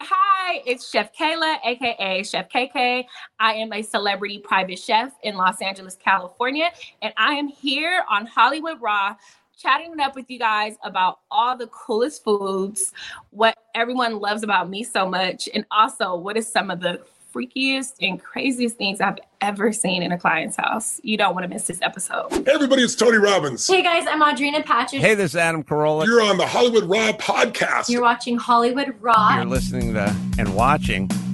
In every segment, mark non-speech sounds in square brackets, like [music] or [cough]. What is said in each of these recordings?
Hi, it's Chef Kayla, aka Chef Kay Kay. I am a celebrity private chef in Los Angeles, California, and I am here on Hollywood Raw chatting it up with you guys about all the coolest foods, what everyone loves about me so much, and also what is some of the freakiest and craziest things I've ever seen in a client's house. You don't want to miss this episode. Hey, everybody, it's Tony Robbins. Hey, guys, I'm Audrina Patridge. Hey, this is Adam Carolla. You're on the Hollywood Raw podcast. You're watching Hollywood Raw. You're listening to and watching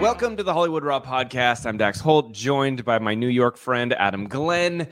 Welcome to the Hollywood Raw podcast. I'm Dax Holt, joined by my New York friend Adam Glyn.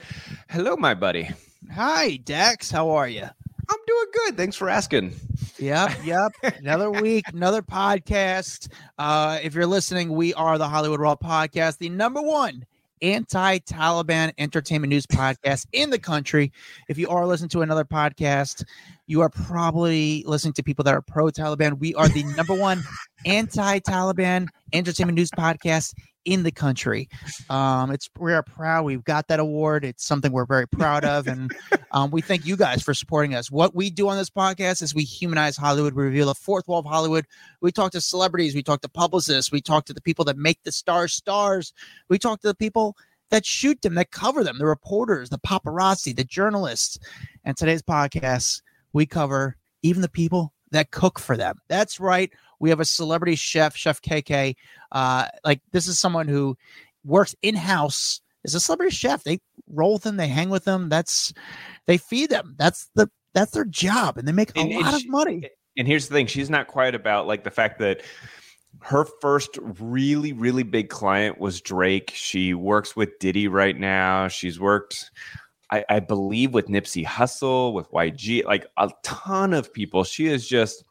Hello, my buddy. Hi, Dax. How are you? I'm doing good. Thanks for asking. Yep, yep. [laughs] another week, another podcast. Uh, if you're listening, we are the Hollywood Raw podcast, the number one anti-Taliban entertainment news podcast in the country. If you are listening to another podcast, you are probably listening to people that are pro-Taliban. We are the number one [laughs] anti-Taliban entertainment news podcast in the country. Um, it's we are proud. We've got that award. It's something we're very proud of, and [laughs] um, we thank you guys for supporting us. What we do on this podcast is we humanize Hollywood. We reveal the fourth wall of Hollywood. We talk to celebrities. We talk to publicists. We talk to the people that make the stars stars. We talk to the people that shoot them, that cover them, the reporters, the paparazzi, the journalists. And today's podcast, we cover even the people that cook for them. That's right. We have a celebrity chef, Chef Kay Kay. Uh, like this is someone who works in house. Is a celebrity chef. They roll with them. They hang with them. That's they feed them. That's the that's their job, and they make a And- and lot she- of money. And here's the thing she's not quiet about like the fact that her first really, really big client was Drake. She works with Diddy right now. She's worked, I, I believe, with Nipsey Hussle, with YG, like a ton of people. She is just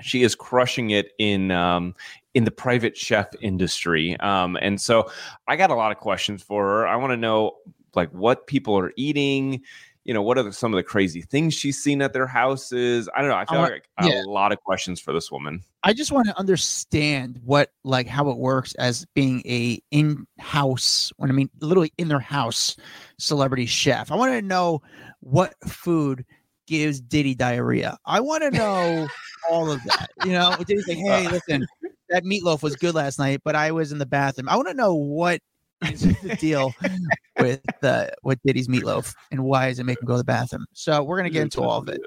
she is crushing it in um, in the private chef industry. Um, and so I got a lot of questions for her. I want to know like what people are eating. You know, what are the, some of the crazy things she's seen at their houses? I don't know. I feel want- like yeah. a lot of questions for this woman. I just want to understand what like how it works as being a in-house when I mean literally in their house celebrity chef. I want to know what food gives Diddy diarrhea. I want to know [laughs] all of that. You know, Diddy's like, uh. hey, listen, that meatloaf was good last night, but I was in the bathroom. I want to know what is the deal with uh, with Diddy's meatloaf and why does it make him go to the bathroom? So we're gonna get into all of it.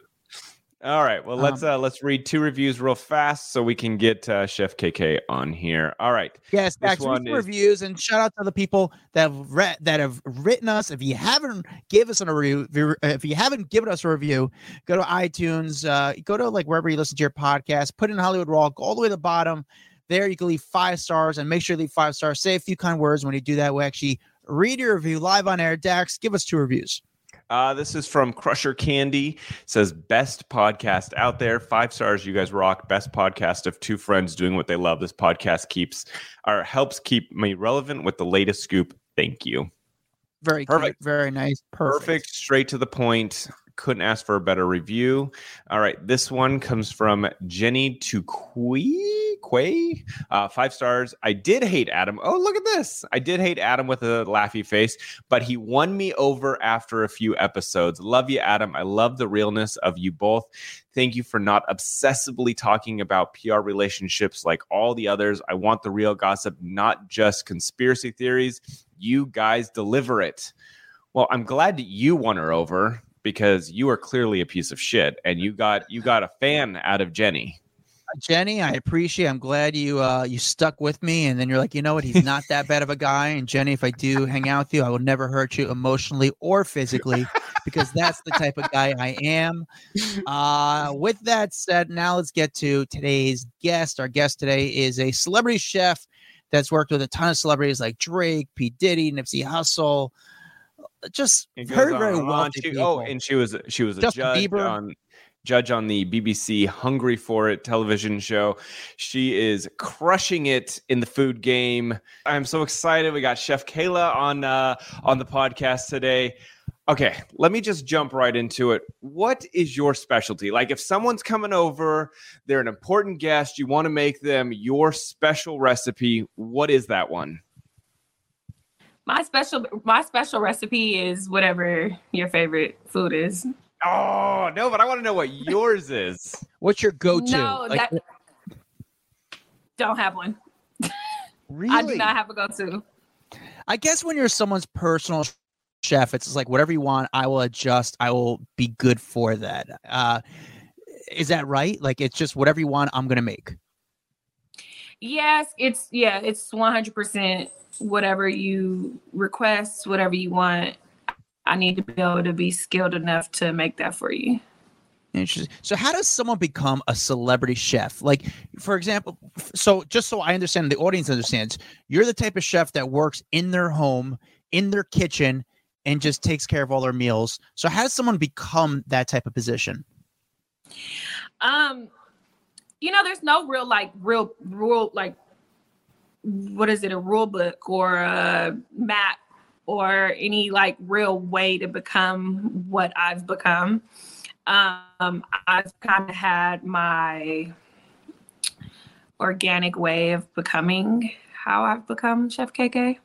All right. Well, let's uh let's read two reviews real fast so we can get uh, Chef Kay Kay on here. All right. Yes, This read one is- reviews and shout out to the people that have read that have written us. If you haven't give us a review, if you- if you haven't given us a review, go to iTunes, uh, go to like wherever you listen to your podcast, put in Hollywood Raw, go all the way to the bottom. There you can leave five stars and make sure you leave five stars. Say a few kind words when you do that. We actually read your review live on air. Dax, give us two reviews. Uh, this is from Crusher Candy. Says best podcast out there. Five stars. You guys rock. Best podcast of two friends doing what they love. This podcast keeps or helps keep me relevant with the latest scoop. Thank you. Very Perfect. Good, very nice. Perfect. Perfect. Straight to the point. Couldn't ask for a better review. All right. This one comes from Jenny Tukui. Quay. Uh, five stars. I did hate Adam. Oh, look at this. I did hate Adam with a laughy face, but he won me over after a few episodes. Love you, Adam. I love the realness of you both. Thank you for not obsessively talking about PR relationships like all the others. I want the real gossip, not just conspiracy theories. You guys deliver it. Well, I'm glad you won her over because you are clearly a piece of shit and you got you got a fan out of Jenny. Jenny, I appreciate. I'm glad you uh you stuck with me, and then you're like, you know what? He's [laughs] not that bad of a guy. And Jenny, if I do hang out with you, I will never hurt you emotionally or physically, because that's the type of guy I am. Uh, with that said, now let's get to today's guest. Our guest today is a celebrity chef that's worked with a ton of celebrities like Drake, P Diddy, Nipsey Hussle. Just very, very and on. wealthy She- Oh, and she was she was a Justin judge Bieber. on judge on the BBC Hungry for It television show. She is crushing it in the food game. I'm so excited. We got Chef Kayla on uh, on the podcast today. Okay, let me just jump right into it. What is your specialty? Like, if someone's coming over, they're an important guest, you want to make them your special recipe. What is that one? My special my special recipe is whatever your favorite food is. Oh no, but I want to know what yours is. What's your go-to? No, Like, that don't have one. really? I do not have a go-to. I guess when you're someone's personal chef, it's just like whatever you want, I will adjust. I will be good for that. Uh, is that right? Like it's just whatever you want, I'm gonna make. Yes, it's yeah, it's one hundred percent whatever you request, whatever you want. I need to be able to be skilled enough to make that for you. Interesting. So, how does someone become a celebrity chef? Like, for example, so just so I understand, the audience understands, you're the type of chef that works in their home, in their kitchen, and just takes care of all their meals. So, how does someone become that type of position? Um, you know, there's no real like real rule like what is it, a rule book or a map or any like real way to become what I've become. Um, I've kind of had my organic way of becoming how I've become Chef KK.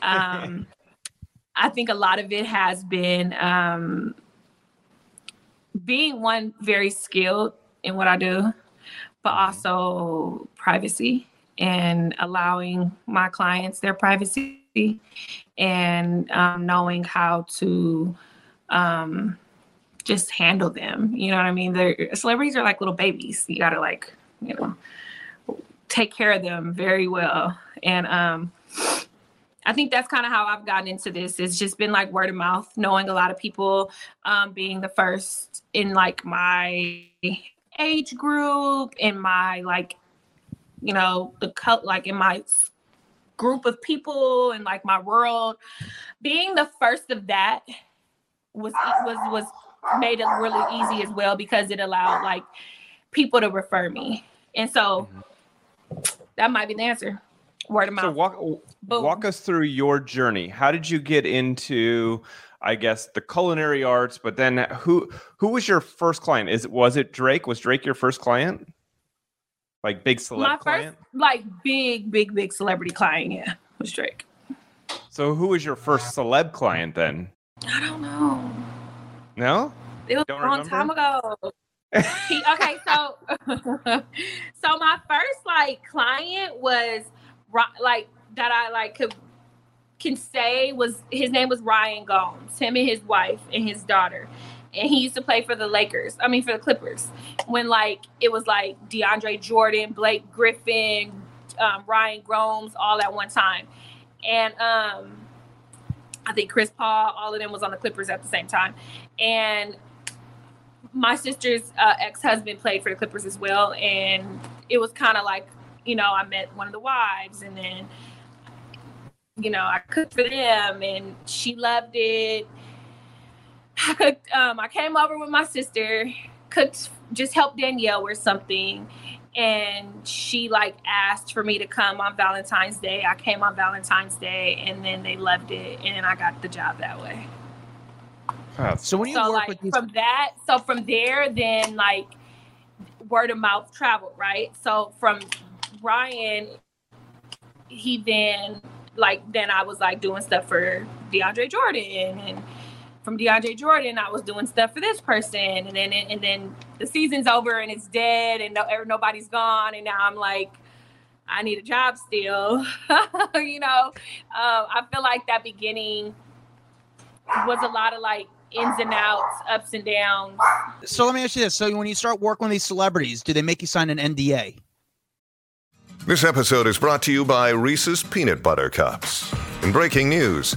Um, [laughs] I think a lot of it has been um, being one very skilled in what I do, but also privacy and allowing my clients their privacy and um, knowing how to um, just handle them. You know what I mean? They're, celebrities are like little babies. You gotta like, you know, take care of them very well. And um, I think that's kind of how I've gotten into this. It's just been like word of mouth, knowing a lot of people, um, being the first in like my age group, in my like, you know, the cut like in my group of people and like my world. Being the first of that was was was made it really easy as well because it allowed like people to refer me. And so mm-hmm. that might be the answer. Word of mouth. So walk Boom. walk us through your journey. How did you get into I guess the culinary arts, but then who who was your first client? Is was it Drake? Was Drake your first client? Like big celeb my first like big, big, big celebrity client, yeah, was Drake. So who was your first celeb client then? I don't know. No? It was Don't a long time ago. He, okay, so [laughs] so my first like client was like that I like could can say was his name was Ryan Gomes, him and his wife and his daughter. And he used to play for the Lakers. I mean for the Clippers. When like it was like DeAndre Jordan, Blake Griffin, um, Ryan Gomes all at one time. And um I think Chris Paul, all of them was on the Clippers at the same time. And my sister's uh, ex-husband played for the Clippers as well, and it was kind of like, you know, I met one of the wives, and then, you know, I cooked for them, and she loved it. I [laughs] cooked. Um, I came over with my sister, cooked, just helped Danielle or something, and she like asked for me to come on Valentine's Day. I came on Valentine's Day, and then they loved it, and I got the job that way Oh, So when you so work like with these, from that so from there then like word of mouth traveled right so from ryan he then like then i was like doing stuff for deandre jordan and from deandre jordan i was doing stuff for this person and then and then the season's over and it's dead and no, nobody's gone and now i'm like i need a job still [laughs] you know um, i feel like that beginning was a lot of like ins and outs, ups and downs. So let me ask you this: So when you start working with these celebrities, do they make you sign an NDA? This episode is brought to you by Reese's Peanut Butter Cups. In breaking news,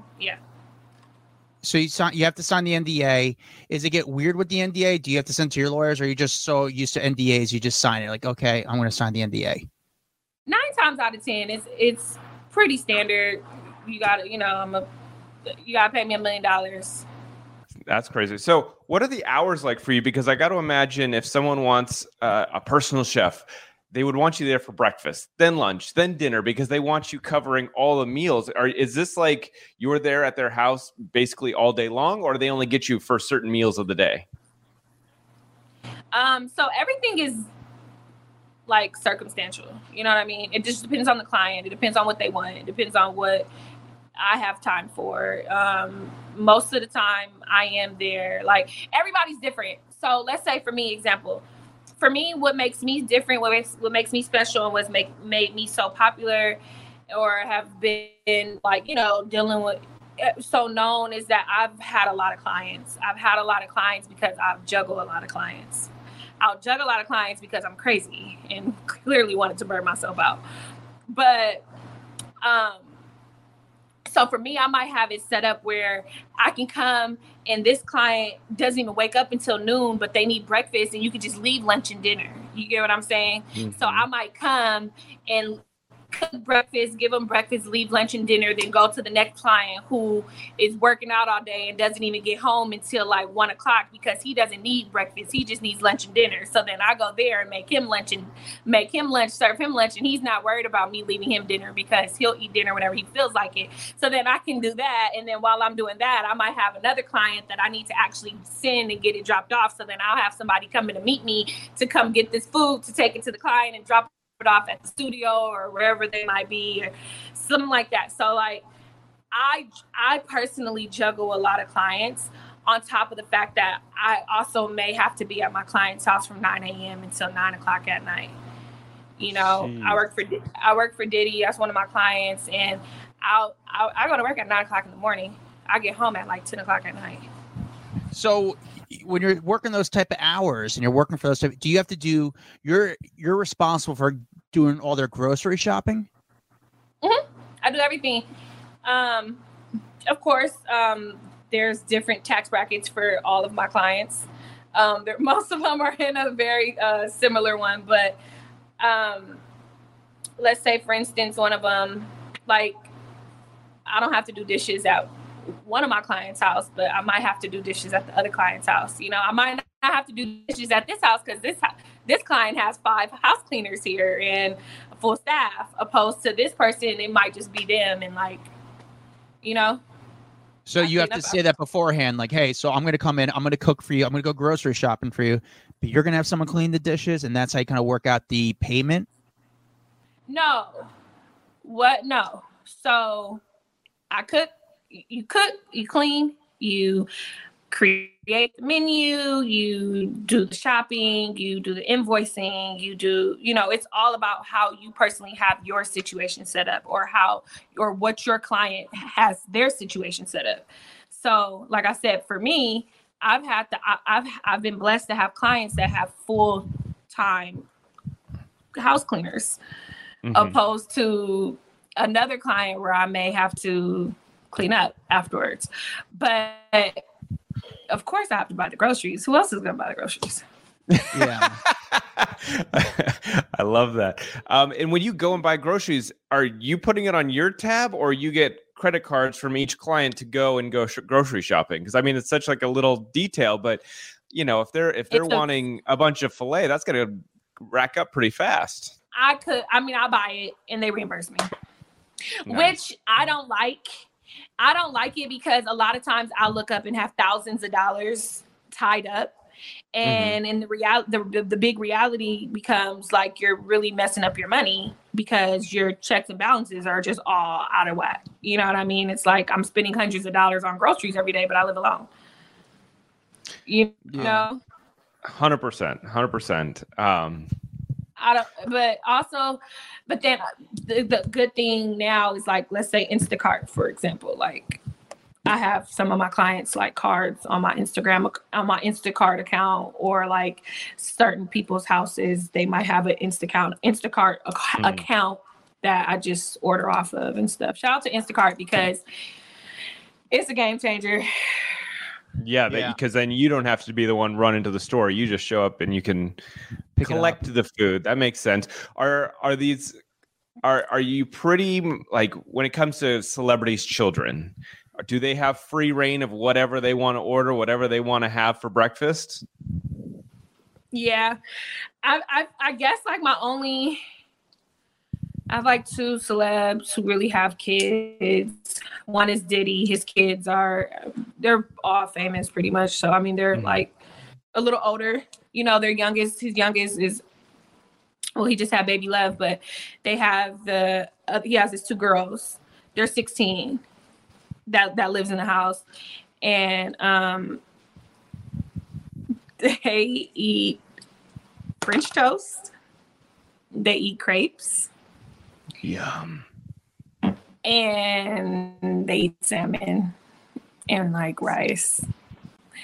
Yeah. So you sign, you have to sign the NDA. Is it get weird with the NDA? Do you have to send to your lawyers, or are you just so used to NDAs you just sign it? Like, okay, I'm going to sign the NDA. Nine times out of ten, it's it's pretty standard. You got to, you know, I'm a, you got to pay me a million dollars. That's crazy. So, what are the hours like for you? Because I got to imagine if someone wants uh, a personal chef, they would want you there for breakfast, then lunch, then dinner, because they want you covering all the meals. Are is this like you're there at their house basically all day long, or do they only get you for certain meals of the day? Um, so everything is like circumstantial. You know what I mean? It just depends on the client. It depends on what they want. It depends on what I have time for. Um, most of the time, I am there. Like everybody's different. So let's say for me, example, for me, what makes me different, what makes what makes me special, and what's make made me so popular, or have been like you know dealing with eh, so known is that I've had a lot of clients. I've had a lot of clients because I've juggled a lot of clients. I'll juggle a lot of clients because I'm crazy and [laughs] clearly wanted to burn myself out. But um so for me, I might have it set up where I can come and this client doesn't even wake up until noon, but they need breakfast and you can just leave lunch and dinner. You get what I'm saying? Mm-hmm. So I might come and cook breakfast, give them breakfast, leave lunch and dinner, then go to the next client who is working out all day and doesn't even get home until like one o'clock because he doesn't need breakfast. He just needs lunch and dinner. So then I go there and make him lunch and make him lunch, serve him lunch, and he's not worried about me leaving him dinner because he'll eat dinner whenever he feels like it. So then I can do that. And then while I'm doing that, I might have another client that I need to actually send and get it dropped off. So then I'll have somebody coming to meet me to come get this food to take it to the client and drop off at the studio or wherever they might be or something like that. So like I I personally juggle a lot of clients on top of the fact that I also may have to be at my client's house from 9 a.m. until 9 o'clock at night. You know, Jeez. I work for I work for Diddy. That's one of my clients, and I'll, I'll I go to work at nine o'clock in the morning. I get home at like 10 o'clock at night. So when you're working those type of hours and you're working for those type, do you have to do you're you're responsible for doing all their grocery shopping? Mm-hmm. I do everything. Um, of course, um, there's different tax brackets for all of my clients. Um, [laughs] most of them are in a very uh, similar one, but um, let's say, for instance, one of them, like, I don't have to do dishes at one of my clients' house, but I might have to do dishes at the other client's house. You know, I might not have to do dishes at this house because this this client has five house cleaners here and full staff, opposed to this person, it might just be them and like, you know. So you have to say that beforehand, like, hey, so I'm gonna come in, I'm gonna cook for you, I'm gonna go grocery shopping for you, but you're gonna have someone clean the dishes, and that's how you kind of work out the payment. No, what? No. So I cook you cook, you clean, you create the menu, you do the shopping, you do the invoicing, you do, you know, it's all about how you personally have your situation set up or how or what your client has their situation set up. So, like I said, for me, I've had the I, have I've been blessed to have clients that have full time house cleaners mm-hmm. opposed to another client where I may have to clean up afterwards. But of course, I have to buy the groceries. Who else is going to buy the groceries? yeah. [laughs] I love that. Um, and when you go and buy groceries, are you putting it on your tab or you get credit cards from each client to go and go sh- grocery shopping? Because I mean, it's such like a little detail, but you know, if they're if they're it's wanting a, a bunch of filet, that's going to rack up pretty fast. I could, I mean, I buy it and they reimburse me, nice. which I don't like I don't like it because a lot of times I look up and have thousands of dollars tied up. And in the real the, the, the big reality becomes like you're really messing up your money because your checks and balances are just all out of whack. You know what i mean? It's like i'm spending hundreds of dollars on groceries every day but i live alone. You know? Hundred percent, hundred percent. Um, I don't, but also, but then the, the good thing now is like, let's say Instacart, for example. Like, I have some of my clients like cards on my Instagram, on my Instacart account, or like certain people's houses, they might have an Instacart, Instacart ac- Mm. account that I just order off of and stuff. Shout out to Instacart because it's a game changer. Yeah, Yeah. because then you don't have to be the one running to the store. You just show up and you can Pick collect the food. That makes sense. Are are these are are you pretty like when it comes to celebrities' children? Do they have free reign of whatever they want to order, whatever they want to have for breakfast? Yeah, I, I I guess like my only, I have like two celebs who really have kids. One is Diddy. His kids are they're all famous pretty much. So I mean they're Mhm. like a little older. You know, their youngest, his youngest is. Well, he just had baby love, but they have the uh, he has his two girls. They're 16. That that lives in the house, and um, they eat French toast. They eat crepes Yum. and they eat salmon and like rice.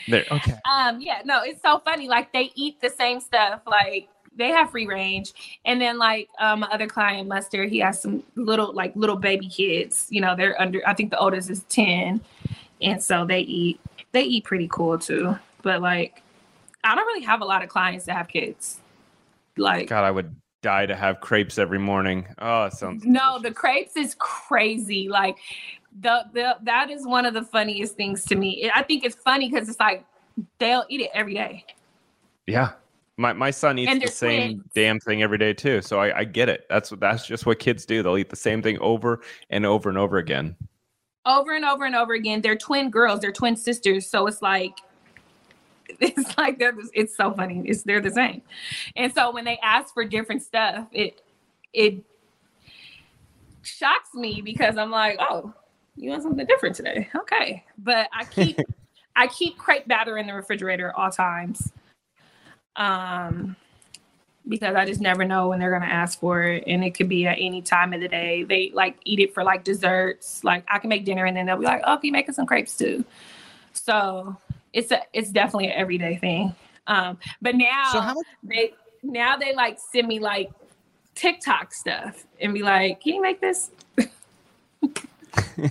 There. Okay. Um, yeah, no, it's so funny. Like they eat the same stuff. Like they have free range. And then like um my other client, Mustard, he has some little like little baby kids. You know, they're under I think the oldest is 10. And so they eat they eat pretty cool too. But like I don't really have a lot of clients that have kids. Like God, I would die to have crepes every morning. Oh, it sounds No, the crepes is crazy. Like the the that is one of the funniest things to me. I think it's funny because it's like they'll eat it every day. Yeah. My my son eats the same twins. damn thing every day too. So I, I get it. That's what that's just what kids do. They'll eat the same thing over and over and over again. Over and over and over again. They're twin girls, they're twin sisters. So it's like [laughs] it's like they're the- it's so funny. It's they're the same. And so when they ask for different stuff, it it shocks me because I'm like, oh, you want something different today? Okay. But I keep [laughs] I keep crepe batter in the refrigerator all times. Um because I just never know when they're gonna ask for it, and it could be at any time of the day. They like eat it for like desserts. Like I can make dinner, and then they'll be like, "Oh, can you make us some crepes too?" So it's a it's definitely an everyday thing. Um, but now So much? they now they like send me like TikTok stuff and be like, "Can you make this?" [laughs]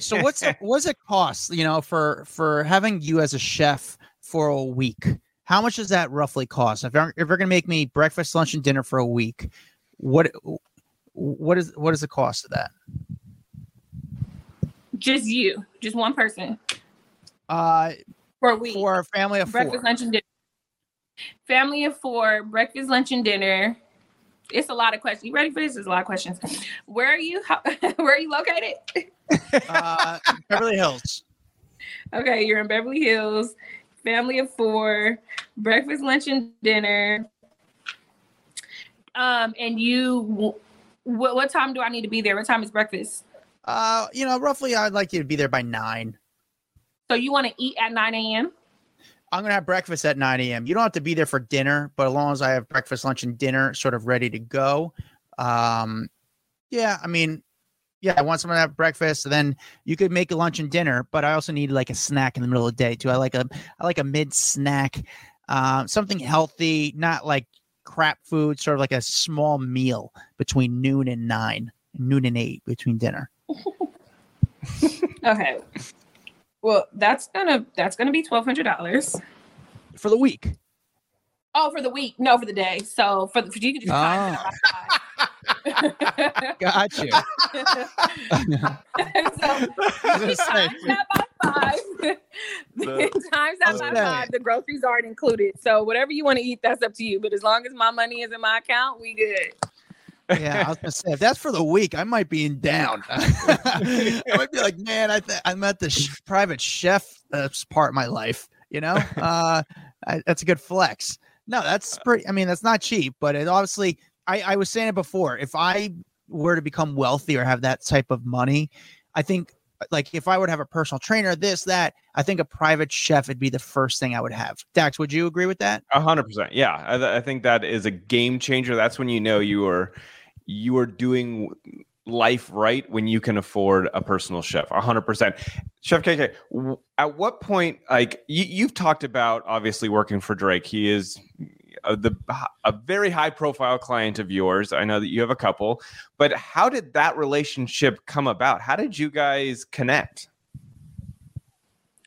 So what's it, what's it cost? You know, for for having you as a chef for a week. How much does that roughly cost? If you're, if you're gonna make me breakfast, lunch, and dinner for a week, what what is what is the cost of that? Just you, just one person Uh, for a week. for a family of breakfast, four. lunch, and dinner. Family of four, breakfast, lunch, and dinner. It's a lot of questions. You ready for this? There's a lot of questions. Where are you? [laughs] How, where are you located? Uh, Beverly Hills. Okay, you're in Beverly Hills. Family of four, breakfast, lunch, and dinner. Um, and you, what, what time do I need to be there? What time is breakfast? Uh, you know, roughly, I'd like you to be there by nine. So you want to eat at 9 a.m.? I'm gonna have breakfast at 9 a.m. You don't have to be there for dinner, but as long as I have breakfast, lunch, and dinner sort of ready to go, um, yeah, I mean, yeah, I want someone to have breakfast, and then you could make a lunch and dinner. But I also need like a snack in the middle of the day too. I like a I like a mid snack, uh, something healthy, not like crap food. Sort of like a small meal between noon and nine, noon and eight between dinner. [laughs] Okay. Well, that's gonna that's gonna be twelve hundred dollars. for the week. Oh, for the week? No, for the day. So for the for you can just times that Got you. so times that by five. [laughs] times that by five. The groceries aren't included. So whatever you want to eat, that's up to you. But as long as my money is in my account, we good. Yeah, I was gonna say if that's for the week, I might be in down. [laughs] I might be like, man, I th- I'm at the sh- private chef uh, part of my life. You know, [laughs] uh, Uh, that's a good flex. No, that's pretty. I mean, that's not cheap, but it obviously. I, I was saying it before. If I were to become wealthy or have that type of money, I think like if I would have a personal trainer, this, that, I think a private chef would be the first thing I would have. Dax, would you agree with that? A hundred percent. Yeah, I, th- I think that is a game changer. That's when you know you are you are doing life right when you can afford a personal chef. A hundred percent. Chef Kay Kay, at what point, like you, you've talked about, obviously working for Drake. He is a, the a very high profile client of yours. I know that you have a couple, but how did that relationship come about? How did you guys connect?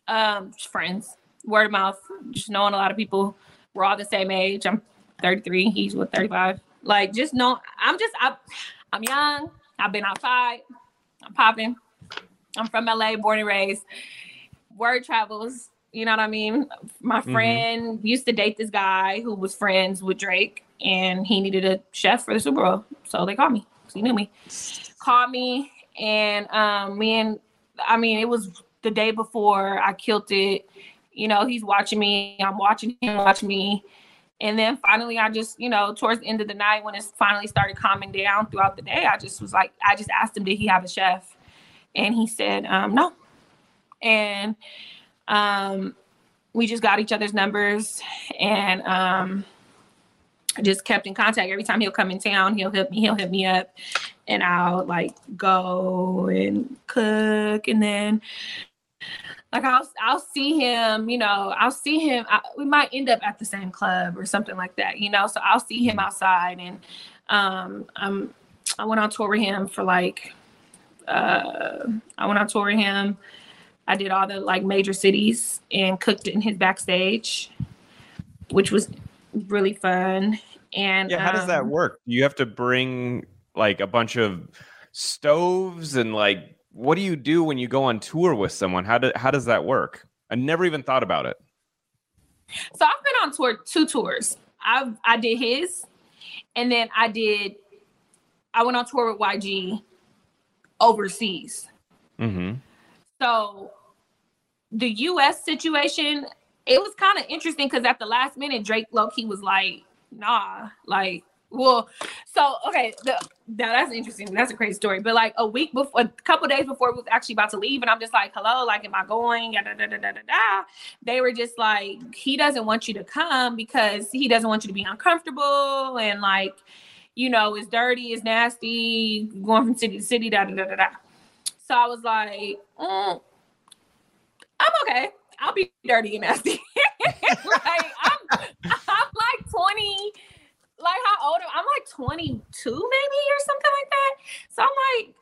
Um, friends, word of mouth, just knowing a lot of people. We're all the same age. I'm 33. He's what 35. Like just know. I'm just I, I'm young. I've been outside. I'm popping. I'm from LA, born and raised. Word travels. You know what I mean? My Mhm. friend used to date this guy who was friends with Drake, and he needed a chef for the Super Bowl. So they called me. He knew me. Called me, and um, me and I mean, it was the day before I killed it. You know, he's watching me. I'm watching him watch me. And then finally, I just, you know, towards the end of the night, when it finally started calming down throughout the day, I just was like, I just asked him, did he have a chef? And he said, um, no. And um, we just got each other's numbers and um, just kept in contact. Every time he'll come in town, he'll hit me, he'll hit me up, and I'll like go and cook, and then like I'll I'll see him, you know, I'll see him. I, we might end up at the same club or something like that, you know. So I'll see him outside, and um, um, I went on tour with him for like, uh, I went on tour with him. I did all the like major cities and cooked in his backstage, which was really fun. And Yeah, how does that um, work? You have to bring like a bunch of stoves and like what do you do when you go on tour with someone? How do how does that work? I never even thought about it. So I've been on tour two tours. I I did his, and then I did. I went on tour with YG overseas. Mm-hmm. So the U.S. situation, it was kind of interesting because at the last minute, Drake Loki was like, "Nah, like." Well, so okay, the, now that's interesting. That's a crazy story. But like a week before, a couple days before we was actually about to leave, and I'm just like, "Hello, like, am I going?" Da, da, da, da, da, da. They were just like, "He doesn't want you to come because he doesn't want you to be uncomfortable and like, you know, it's dirty, it's nasty, going from city to city, da da da da da." So I was like, mm, I'm okay. I'll be dirty and nasty. [laughs] like I'm, [laughs] I'm like 20. Like how old am I'm like 22 maybe or something like that. So I'm like,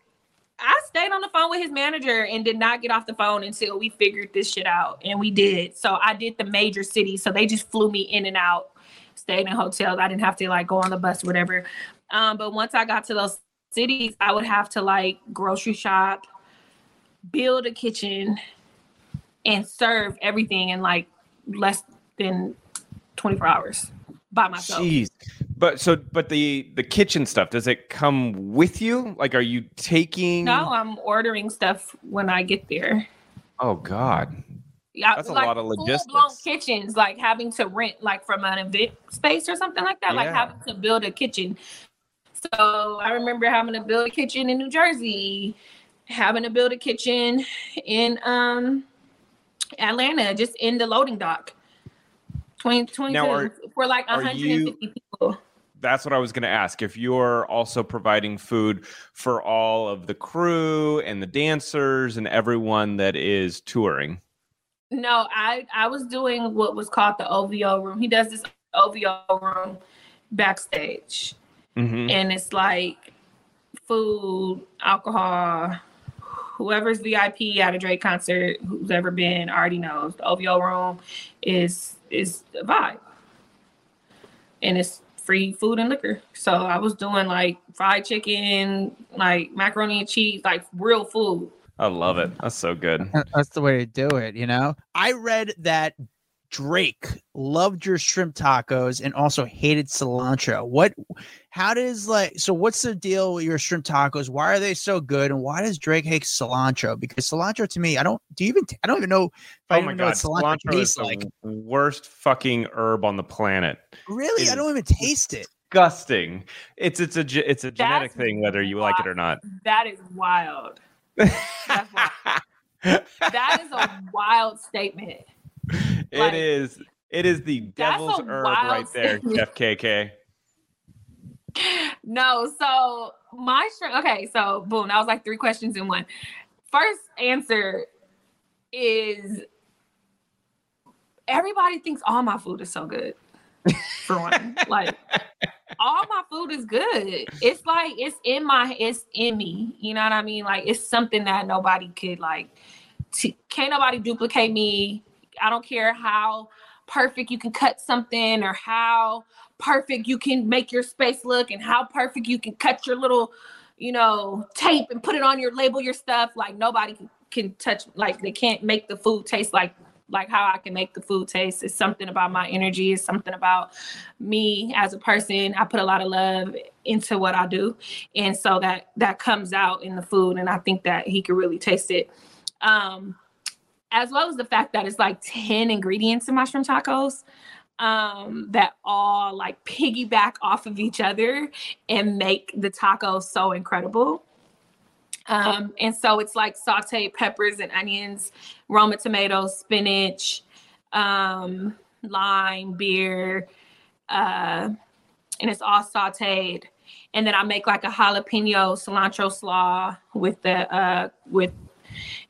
I stayed on the phone with his manager and did not get off the phone until we figured this shit out. And we did. So I did the major cities. So they just flew me in and out, stayed in hotels. I didn't have to like go on the bus or whatever. Um, but once I got to those cities, I would have to like grocery shop, build a kitchen, and serve everything in like less than 24 hours by myself. Jeez. But so but the the kitchen stuff, does it come with you? Like are you taking No, I'm ordering stuff when I get there. Oh god. Yeah, That's a lot of full-blown logistics. kitchens, like having to rent like from an event space or something like that, like having to build a kitchen. So I remember having to build a kitchen in New Jersey, having to build a kitchen in um Atlanta, just in the loading dock. 2020 Now, are- for like are 150 people. That's what I was going to ask. If you're also providing food for all of the crew and the dancers and everyone that is touring. No, I I was doing what was called the OVO room. He does this OVO room backstage, Mhm. and it's like food, alcohol. Whoever's VIP at a Drake concert, who's ever been, already knows the OVO room is is a vibe, and it's free food and liquor. So I was doing like fried chicken, like macaroni and cheese, like real food. I love it. That's so good. That's the way to do it, you know. I read that Drake loved your shrimp tacos and also hated cilantro. What how does like so what's the deal with your shrimp tacos? Why are they so good and why does Drake hate cilantro? Because cilantro to me, I don't do you even I don't even know if I Oh my even know what god, cilantro, cilantro is the like. worst fucking herb on the planet. Really? it I don't even taste it. Disgusting. It's it's a it's a genetic thing whether you like it or not. That is wild. That's wild. [laughs] That is a wild statement. [laughs] It is. It is the devil's herb right there, Kay Kay. [laughs] No, so my strength. Okay, so boom, that was like three questions in one. First answer is everybody thinks all my food is so good. For one, [laughs] like all my food is good. It's like it's in my, it's in me. You know what I mean? Like it's something that nobody could like. T- can't nobody duplicate me. I don't care how perfect you can cut something or how perfect you can make your space look and how perfect you can cut your little you know tape and put it on your label your stuff. Like nobody can, touch like they can't make the food taste like like how I can make the food taste. It's something about my energy. It's something about me as a person. I put a lot of love into what I do. And so that that comes out in the food and I think that he could really taste it. Um as well as the fact that it's like 10 ingredients in mushroom tacos um that all like piggyback off of each other and make the tacos so incredible. Um and so it's like sauteed peppers and onions roma tomatoes spinach um lime beer uh and it's all sauteed. And then i make like a jalapeno cilantro slaw with the uh with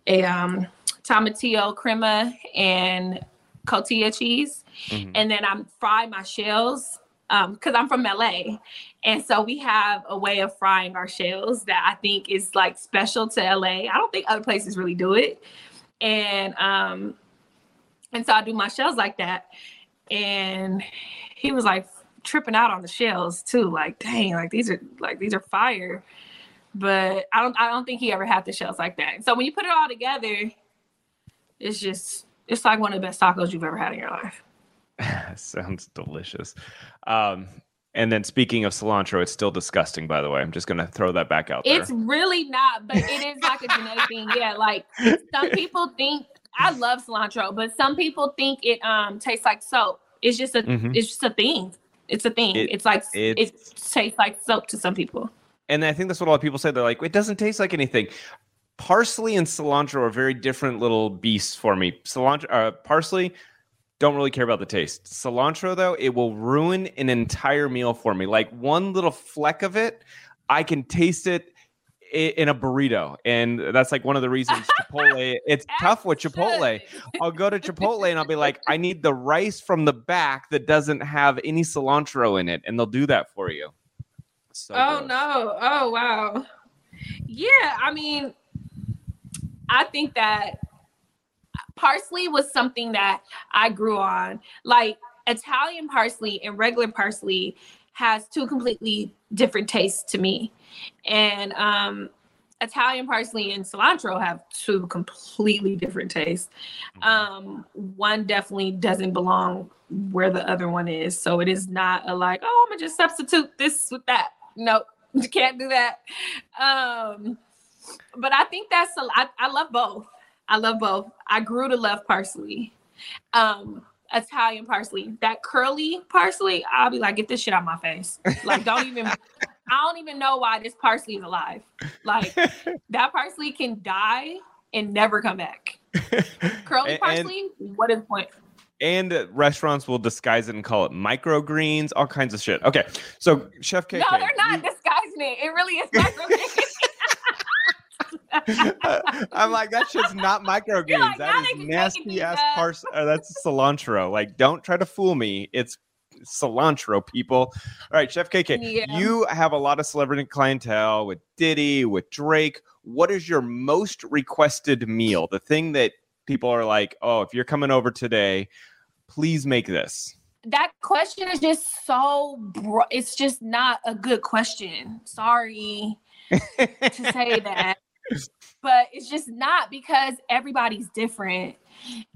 a um tomatillo crema and cotija cheese Mhm. and then I'm fry my shells um because I'm from LA and so we have a way of frying our shells that I think is like special to LA. I don't think other places really do it. And um and so I do my shells like that. And he was like tripping out on the shells too. Like, dang, like these are like these are fire. But I don't I don't think he ever had the shells like that. So when you put it all together, it's just it's like one of the best tacos you've ever had in your life. [laughs] Sounds delicious. Um, and then speaking of cilantro, it's still disgusting. By the way, I'm just gonna throw that back out there. It's really not, but it is like a genetic thing. [laughs] Yeah, like some people think I love cilantro, but some people think it um tastes like soap. It's just a Mhm. it's just a thing. It's a thing. It- it's like it's- it tastes like soap to some people. and I think that's what a lot of people say. They're like, it doesn't taste like anything. Parsley and cilantro are very different little beasts for me. Cilantro, uh, parsley, don't really care about the taste. Cilantro, though, it will ruin an entire meal for me. Like one little fleck of it, I can taste it in a burrito, and that's like one of the reasons [laughs] Chipotle. It's tough with Chipotle. I'll go to Chipotle and I'll be like, I need the rice from the back that doesn't have any cilantro in it, and they'll do that for you. So oh gross. no. Oh wow. Yeah, I mean, I think that parsley was something that I grew on. Like Italian parsley and regular parsley has two completely different tastes to me. And um Italian parsley and cilantro have two completely different tastes. Um one definitely doesn't belong where the other one is. So it is not a like, oh, I'm gonna just substitute this with that. Nope, you [laughs] can't do that. Um, but I think that's a, I, I love both. I love both. I grew to love parsley. Um, Italian parsley, that curly parsley, I'll be like, get this shit out my face. Like, don't even, [laughs] I don't even know why this parsley is alive. Like, [laughs] that parsley can die and never come back. Curly And- and- parsley, what is the point? and restaurants will disguise it and call it microgreens, all kinds of shit. Okay, so Chef Kay Kay, No, they're not disguising it. It really is microgreens. [laughs] I'm like that shit's not microgreens. like, that is nasty ass pars. Uh, that's cilantro. Like, don't try to fool me. It's cilantro, people. All right, Chef Kay Kay, Yeah. you have a lot of celebrity clientele with Diddy, with Drake. What is your most requested meal? The thing that people are like, oh, if you're coming over today, please make this. that question is just so bro- it's just not a good question sorry [laughs] to say that but it's just not because everybody's different.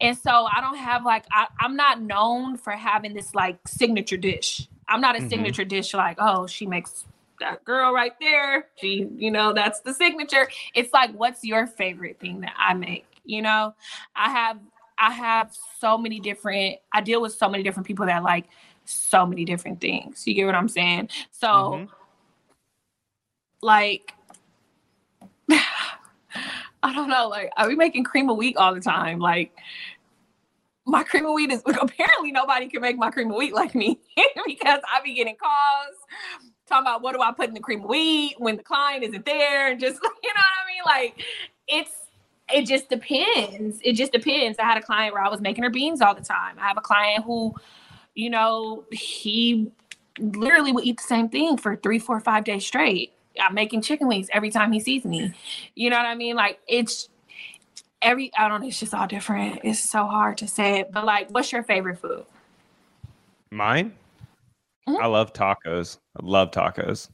And so I don't have like I, I'm not known for having this like signature dish. I'm not a Mhm. signature dish like, oh, she makes that girl right there. She, you know, that's the signature. It's like, what's your favorite thing that I make? You know, I have I have so many different I deal with so many different people that like so many different things. You get what I'm saying? So Mhm. like [laughs] I don't know, like are we making cream of wheat all the time? Like my cream of wheat is [laughs] apparently nobody can make my cream of wheat like me [laughs] because I be getting calls talking about what do I put in the cream of wheat when the client isn't there and just you know what I mean? Like it's it just depends. It just depends. I had a client where I was making her beans all the time. I have a client who, you know, he literally would eat the same thing for three, four, five days straight. I'm making chicken wings every time he sees me. You know what I mean? Like it's every I don't know, it's just all different. It's so hard to say it. But like, what's your favorite food? Mine? Mhm. I love tacos. I love tacos.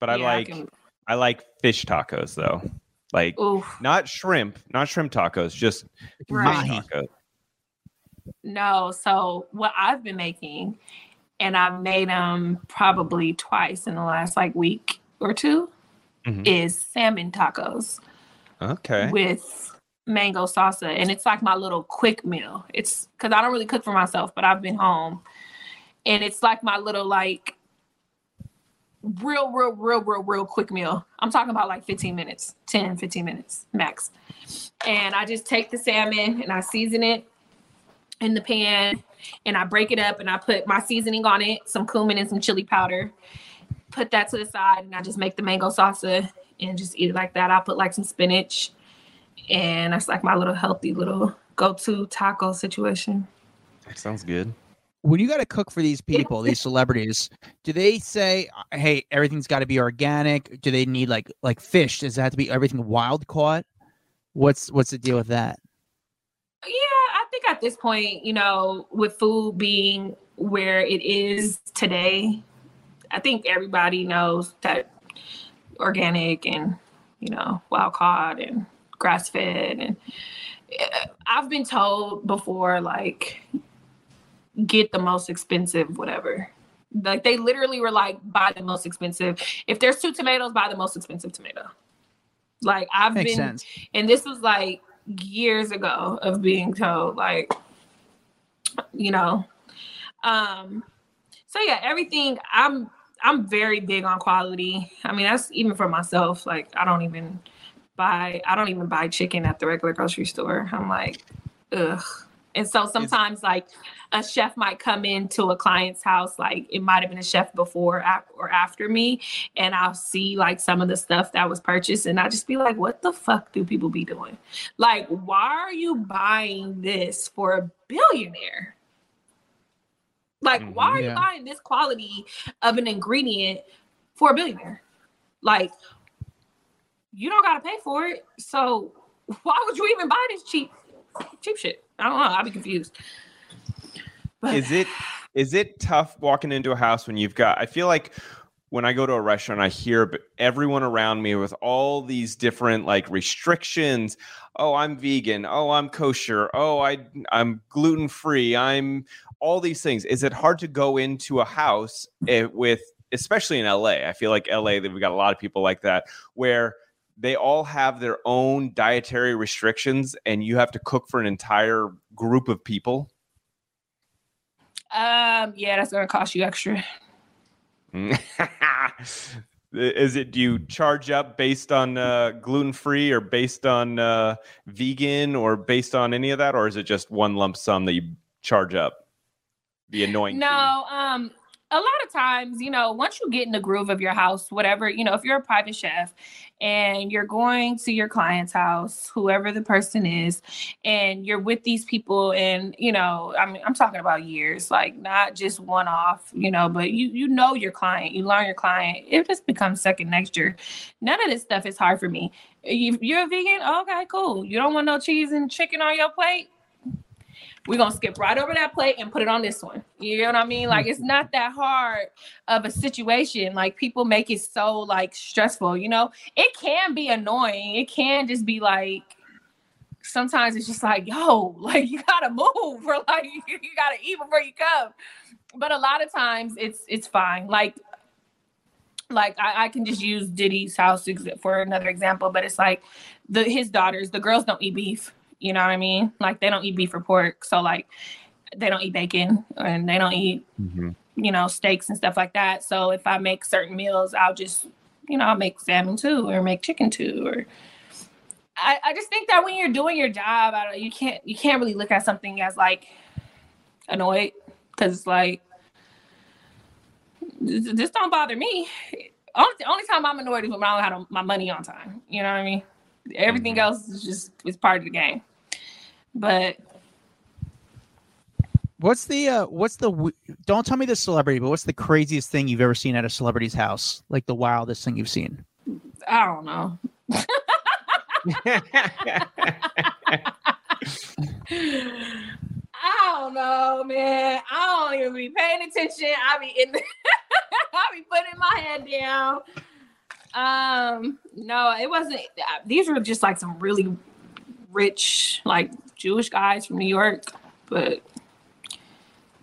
But I Yeah, like can- I like fish tacos though. Like oof. not shrimp, not shrimp tacos, just Right. fish tacos. No, so what I've been making, and I've made them probably twice in the last like week or 2 Mhm. is salmon tacos Okay. with mango salsa, and it's like my little quick meal. It's because I don't really cook for myself, but I've been home, and it's like my little like real, real, real, real, real quick meal. I'm talking about like 15 minutes, 10, 15 minutes max. And I just take the salmon and I season it in the pan and I break it up and I put my seasoning on it, some cumin and some chili powder. Put that to the side and I just make the mango salsa and just eat it like that. I put like some spinach and that's like my little healthy little go-to taco situation. Sounds good. when you got to cook for these people, these celebrities, do they say, "Hey, everything's got to be organic"? Do they need like like fish? Does it have to be everything wild caught? What's what's the deal with that? Yeah, I think at this point, you know, with food being where it is today, I think everybody knows that organic and, you know, wild caught and grass fed. And uh, I've been told before, like, get the most expensive, whatever. Like, they literally were like, buy the most expensive. If there's two tomatoes, buy the most expensive tomato. Like, I've Makes been sense. and this was like years ago of being told like you know um so yeah everything i'm i'm very big on quality. I mean that's even for myself. Like i don't even buy i don't even buy chicken at the regular grocery store. I'm like ugh. And so sometimes like a chef might come into a client's house like it might have been a chef before or after me and i'll see like some of the stuff that was purchased and i just be like what the fuck do people be doing? Like why are you buying this for a billionaire like mm-hmm. why are Yeah. you buying this quality of an ingredient for a billionaire like you don't gotta pay for it so [laughs] why would you even buy this cheap cheap shit i don't know i'd be confused but Is it is it tough walking into a house when you've got I feel like when I go to a restaurant I hear b- everyone around me with all these different like restrictions. Oh, I'm vegan. Oh, I'm kosher. Oh, I I'm gluten free. I'm all these things. Is it hard to go into a house eh, with especially in LA? I feel like LA that we got a lot of people like that where they all have their own dietary restrictions and you have to cook for an entire group of people. um yeah that's gonna cost you extra [laughs] Is it do you charge up based on uh, gluten free or based on uh, vegan or based on any of that, or is it just one lump sum that you charge up? The annoying. No, um, a lot of times, you know, once you get in the groove of your house, whatever, you know, if you're a private chef and you're going to your client's house, whoever the person is, and you're with these people, and you know, I mean, I'm talking about years, like not just one off, you know, but you you know your client, you learn your client. It just becomes second nature. None of this stuff is hard for me. You, you're a vegan, okay, cool. You don't want no cheese and chicken on your plate we're gonna skip right over that plate and put it on this one. You know what I mean? Like it's not that hard of a situation. Like people make it so like stressful, you know. It can be annoying. It can just be like sometimes it's just like, yo, [laughs] like you gotta move or [laughs] like you gotta eat before you come. But a lot of times it's it's fine. Like like I, I can just use Diddy's house for another example, but it's like the his daughters, the girls don't eat beef. You know what I mean? Like they don't eat beef or pork. So like they don't eat bacon and they don't eat, Mhm. you know, steaks and stuff like that. So if I make certain meals, I'll just, you know, I'll make salmon too or make chicken too or I, I just think that when you're doing your job, I don't, you can't you can't really look at something as like annoyed because it's like this, this don't bother me. Only, the only time I'm annoyed is when I don't have my money on time. You know what I mean? Everything Mhm. else is just it's part of the game. But What's the uh what's the don't tell me the celebrity, but what's the craziest thing you've ever seen at a celebrity's house? Like the wildest thing you've seen? I don't know. [laughs] I don't know, man. I don't even be paying attention. I be in the [laughs] I be putting my head down. Um, no, it wasn't these were just like some really rich, like Jewish guys from New York, but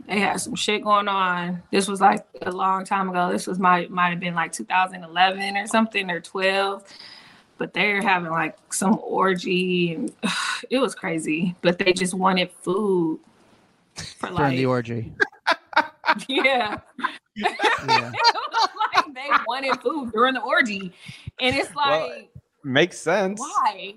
they had some shit going on. This was like a long time ago. This was might might have been like 2011 or something or 12 but they're having like some orgy and [sighs] it was crazy. But they just wanted food for During the orgy. [laughs] yeah. Yeah. [laughs] Like they wanted food during the orgy, and it's like Well, Makes sense. why?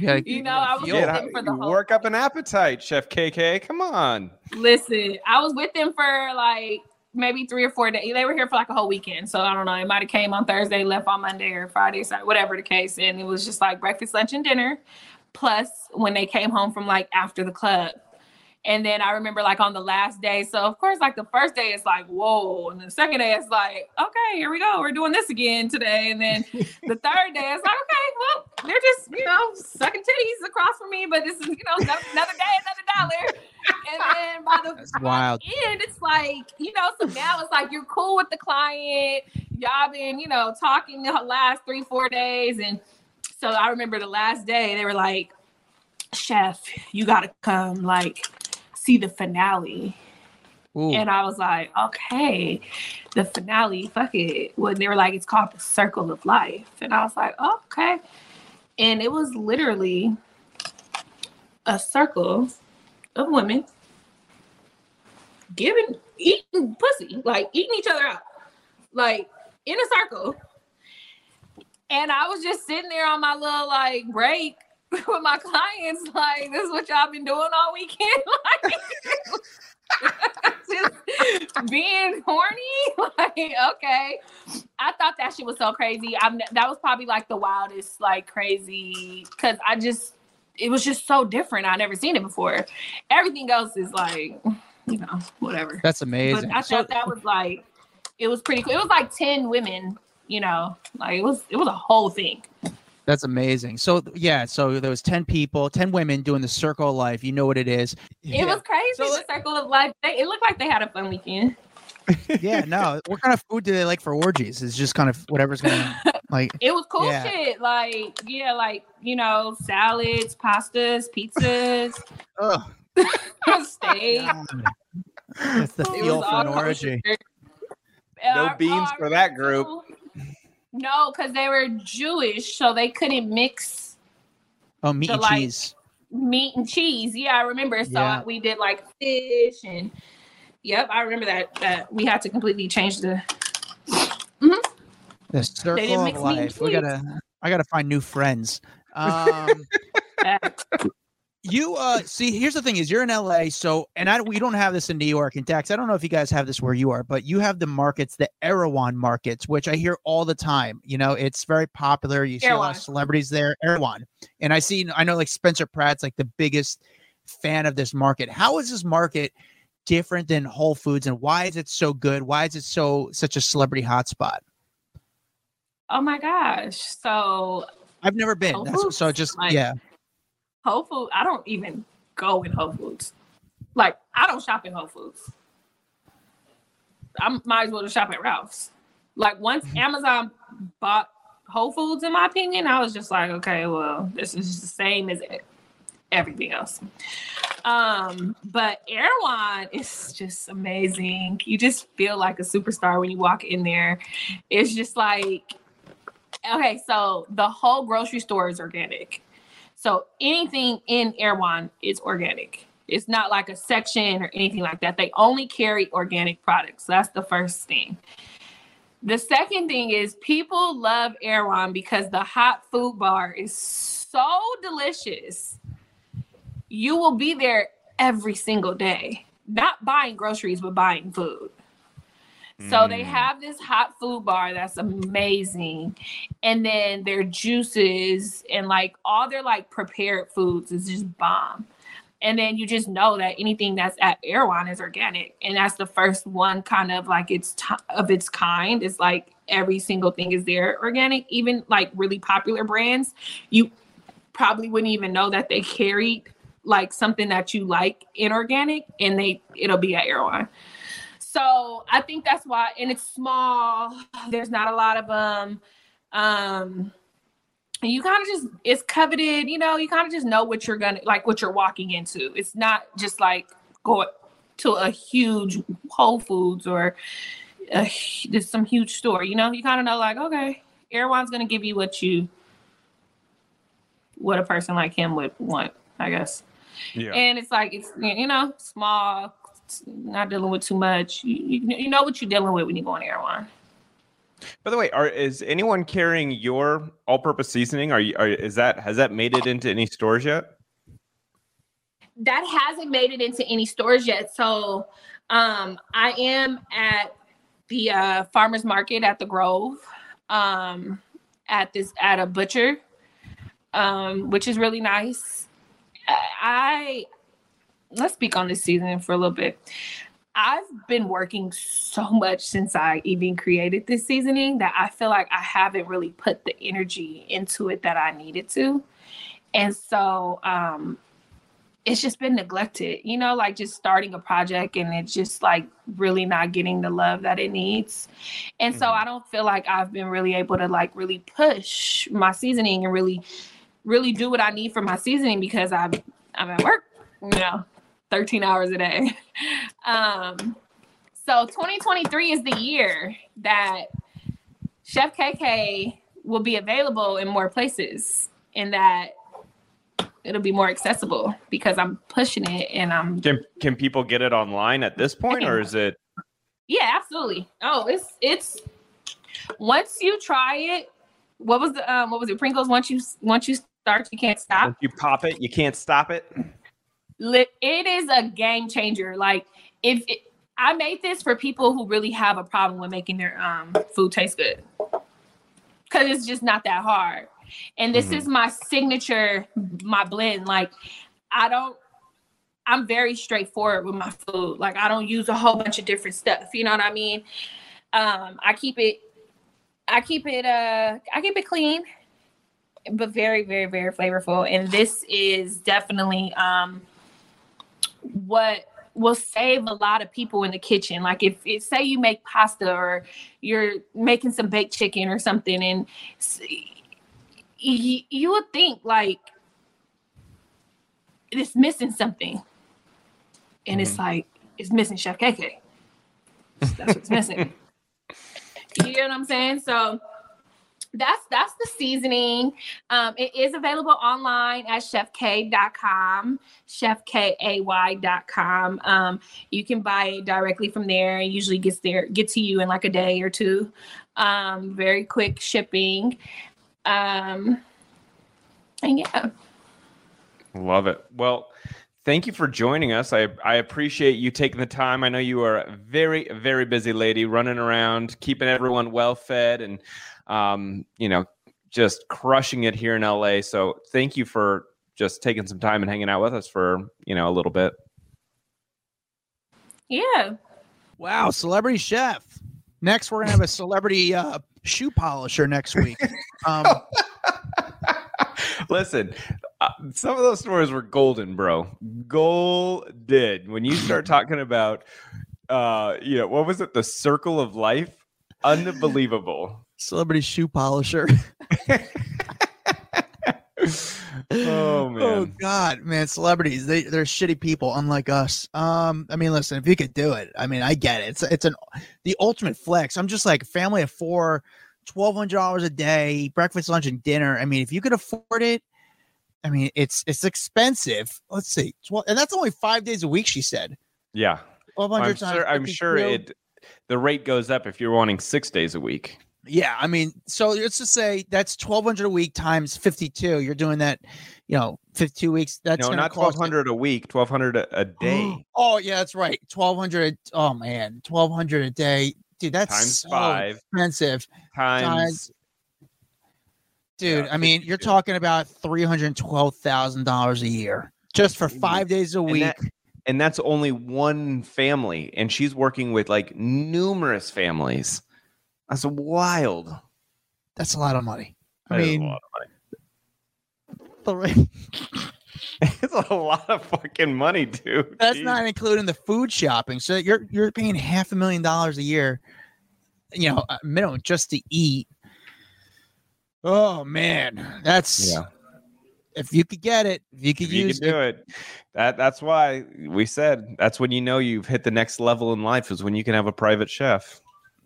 Yeah, You know, I was with them for the whole. work up an appetite, Chef Kay Kay. Come on. Listen, I was with them for like maybe three or four days. They were here for like a whole weekend. So I don't know. It might have came on Thursday, left on Monday or Friday, Saturday, whatever the case. And it was just like breakfast, lunch, and dinner. Plus when they came home from like after the club. And then I remember like on the last day. So of course, like the first day it's like, whoa. And the second day it's like, okay, here we go. We're doing this again today. And then [laughs] the third day it's like, okay, well, they're just, you know, sucking titties across from me, but this is, you know, another day, another dollar. And then by the That's by the wild. end, it's like, you know, so now it's like you're cool with the client. Y'all been, you know, talking the last three, four days. And so I remember the last day, they were like, Chef, you gotta come like see the finale. Ooh. And I was like, okay, the finale, fuck it. When they were like, it's called the circle of life. And I was like, oh, okay. And it was literally a circle of women giving, eating pussy, like eating each other out, like in a circle. And I was just sitting there on my little like break [laughs] with my clients, like, this is what y'all been doing all weekend. [laughs] like, [laughs] just being horny. Like, okay. I thought that shit was so crazy. I'm that was probably like the wildest, like crazy, because I just it was just so different. I never seen it before. Everything else is like, you know, whatever. That's amazing. But I thought that was like it was pretty cool. It was like 10 women, you know, like it was it was a whole thing. That's amazing. So yeah, so there was ten people, ten women doing the circle of life. You know what it is. It was crazy. So, the circle of life. They, it looked like they had a fun weekend. yeah, no. What kind of food do they like for orgies? It's just kind of whatever's going [laughs] like It was cool Yeah. shit. Like, yeah, like, you know, salads, pastas, pizzas, oh [laughs] steak. That's the It feel for an orgy. No beans for that remember group. No, because they were Jewish, so they couldn't mix Oh, meat the, and like- cheese. meat and cheese. Yeah, I remember. So Yeah. we did like fish and yep, I remember that that we had to completely change the Mm-hmm. The circle of mix meat and life. We gotta I gotta find new friends. Um. [laughs] you uh see here's the thing is you're in LA so and I we don't have this in New York and Dax I don't know if you guys have this where you are but you have the markets the Erewhon markets which I hear all the time you know it's very popular. You see a lot of celebrities there Erewhon. And I see I know like Spencer Pratt's like the biggest fan of this market. How is this market different than Whole Foods and why is it so good? Why is it so such a celebrity hotspot? Oh my gosh. So I've never been. That's, so just like- yeah Whole Food, I don't even go in Whole Foods. Like I don't shop in Whole Foods. I might as well just shop at Ralph's. Like once Amazon bought Whole Foods, in my opinion, I was just like, okay, well, this is just the same as everything else. Um, but Erewhon [laughs] is just amazing. You just feel like a superstar when you walk in there. It's just like, okay, so the whole grocery store is organic. So anything in Erewhon is organic. It's not like a section or anything like that. They only carry organic products. That's the first thing. The second thing is people love Erewhon because the hot food bar is so delicious. You will be there every single day, not buying groceries, but buying food. So they hmm. have this hot food bar that's amazing. And then their juices and like all their like prepared foods is just bomb. And then you just know that anything that's at Erewhon is organic. And that's the first one kind of like it's t- of its kind. It's like every single thing is there organic, even like really popular brands. You probably wouldn't even know that they carried like something that you like inorganic and they it'll be at Erewhon. So I think that's why, and it's small. There's not a lot of them. Um, and you kind of just it's coveted. You know, you kind of just know what you're gonna like, what you're walking into. It's not just like going to a huge Whole Foods or a, just some huge store. You know, you kind of know like, okay, Erewhon's gonna give you what you what a person like him would want, I guess. Yeah. And it's like it's you know small, not dealing with too much. You, you, you know what you're dealing with when you go on Erewhon. By the way, are is anyone carrying your all-purpose seasoning? Are you? Are, is that has that made it into any stores yet? That hasn't made it into any stores yet. So um, I am at the uh, farmers market at the Grove, um, at this at a butcher, um, which is really nice. I let's speak on this season for a little bit. I've been working so much since I even created this seasoning that I feel like I haven't really put the energy into it that I needed to. And so um it's just been neglected, you know, like just starting a project and it's just like really not getting the love that it needs. And so I don't feel like I've been really able to like really push my seasoning and really really do what I need for my seasoning because I'm I'm at work, you know, 13 hours a day. [laughs] Um, so 2023 is the year that Chef Kay Kay will be available in more places and that it'll be more accessible because I'm pushing it and I'm Can can people get it online at this point, or is it? yeah, absolutely. Oh, it's it's once you try it, what was the um what was it? Pringles once you once you start you can't stop. If you pop it, you can't stop it. It is a game changer. Like if it, I made this for people who really have a problem with making their um food taste good, because it's just not that hard. And this Mhm. is my signature, my blend. Like I don't. I'm very straightforward with my food. Like I don't use a whole bunch of different stuff. You know what I mean? Um, I keep it. I keep it. Uh, I keep it clean, but very, very, very flavorful. And this is definitely um what will save a lot of people in the kitchen. Like if, if say you make pasta or you're making some baked chicken or something, and you, you would think like it's missing something, and it's mm-hmm. like it's missing Chef Kay Kay. That's what's missing. [laughs] You know what I'm saying? So that's that's the seasoning. Um, it is available online at chefk.com, chefkay.com. Um, you can buy it directly from there. It usually gets there, get to you in like a day or two. Um, very quick shipping. Um, and yeah, Love it. Well, thank you for joining us. I I appreciate you taking the time. I know you are a very very busy lady, running around, keeping everyone well fed, and um, you know, just crushing it here in LA. So thank you for just taking some time and hanging out with us for you know a little bit. yeah. Wow, celebrity chef. Next, we're gonna have a celebrity uh, shoe polisher next week. [laughs] Um, Listen, Uh, some of those stories were golden, bro. Golden. When you start [laughs] talking about, uh, you know, what was it? The circle of life. Unbelievable. Celebrity shoe polisher. [laughs] oh man. Oh God, man, celebrities they they're shitty people, unlike us. Um, I mean, listen, if you could do it, I mean, I get it. It's it's an the ultimate flex. I'm just like family of four, twelve hundred dollars a day, breakfast, lunch, and dinner. I mean, if you could afford it, I mean, it's it's expensive. Let's see, 12, and that's only five days a week. She said Yeah. twelve I'm times. sure, I'm sure it the rate goes up if you're wanting six days a week. Yeah, I mean, so let's just say that's twelve hundred a week times fifty-two. You're doing that, you know, fifty-two weeks. That's no, not twelve hundred a week, twelve hundred a a day. [gasps] Oh yeah, that's right. Twelve hundred. Oh man, twelve hundred a day, dude. That's Times so five expensive, times times- dude. Yeah, I mean, you're 52. talking about three hundred twelve thousand dollars a year just for five days a And week. that- and that's only one family and she's working with like numerous families that's wild That's a lot of money. I That mean, lot three- of money. [laughs] it's a lot of fucking money dude that's Jeez. not including the food shopping. So you're you're paying half a million dollars a year, you know, minimum just to eat. Oh man, that's yeah if you could get it, if you could if you use can do it that that's why we said that's when you know you've hit the next level in life is when you can have a private chef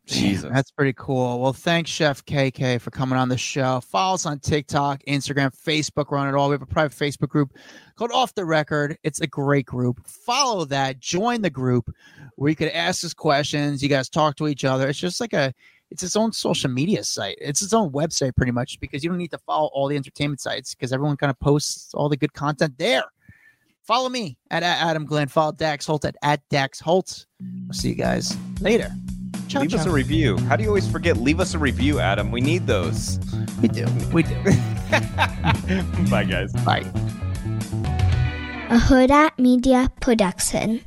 jesus That's pretty cool. Well, thanks, Chef Kay Kay, for coming on the show. Follow us on TikTok, Instagram, Facebook, run it all. We have a private Facebook group called Off the Record. It's a great group. Follow that, join the group where you could ask us questions. You guys talk to each other. It's just like a it's its own social media site. It's its own website pretty much because you don't need to follow all the entertainment sites because everyone kind of posts all the good content there. Follow me at, at Adam Glyn. Follow Dax Holt at, at Dax Holt. We'll see you guys later. Ciao, leave us a review how do you always forget leave us a review adam we need those We do. We do. [laughs] bye guys Bye. a Hurrdat Media Production.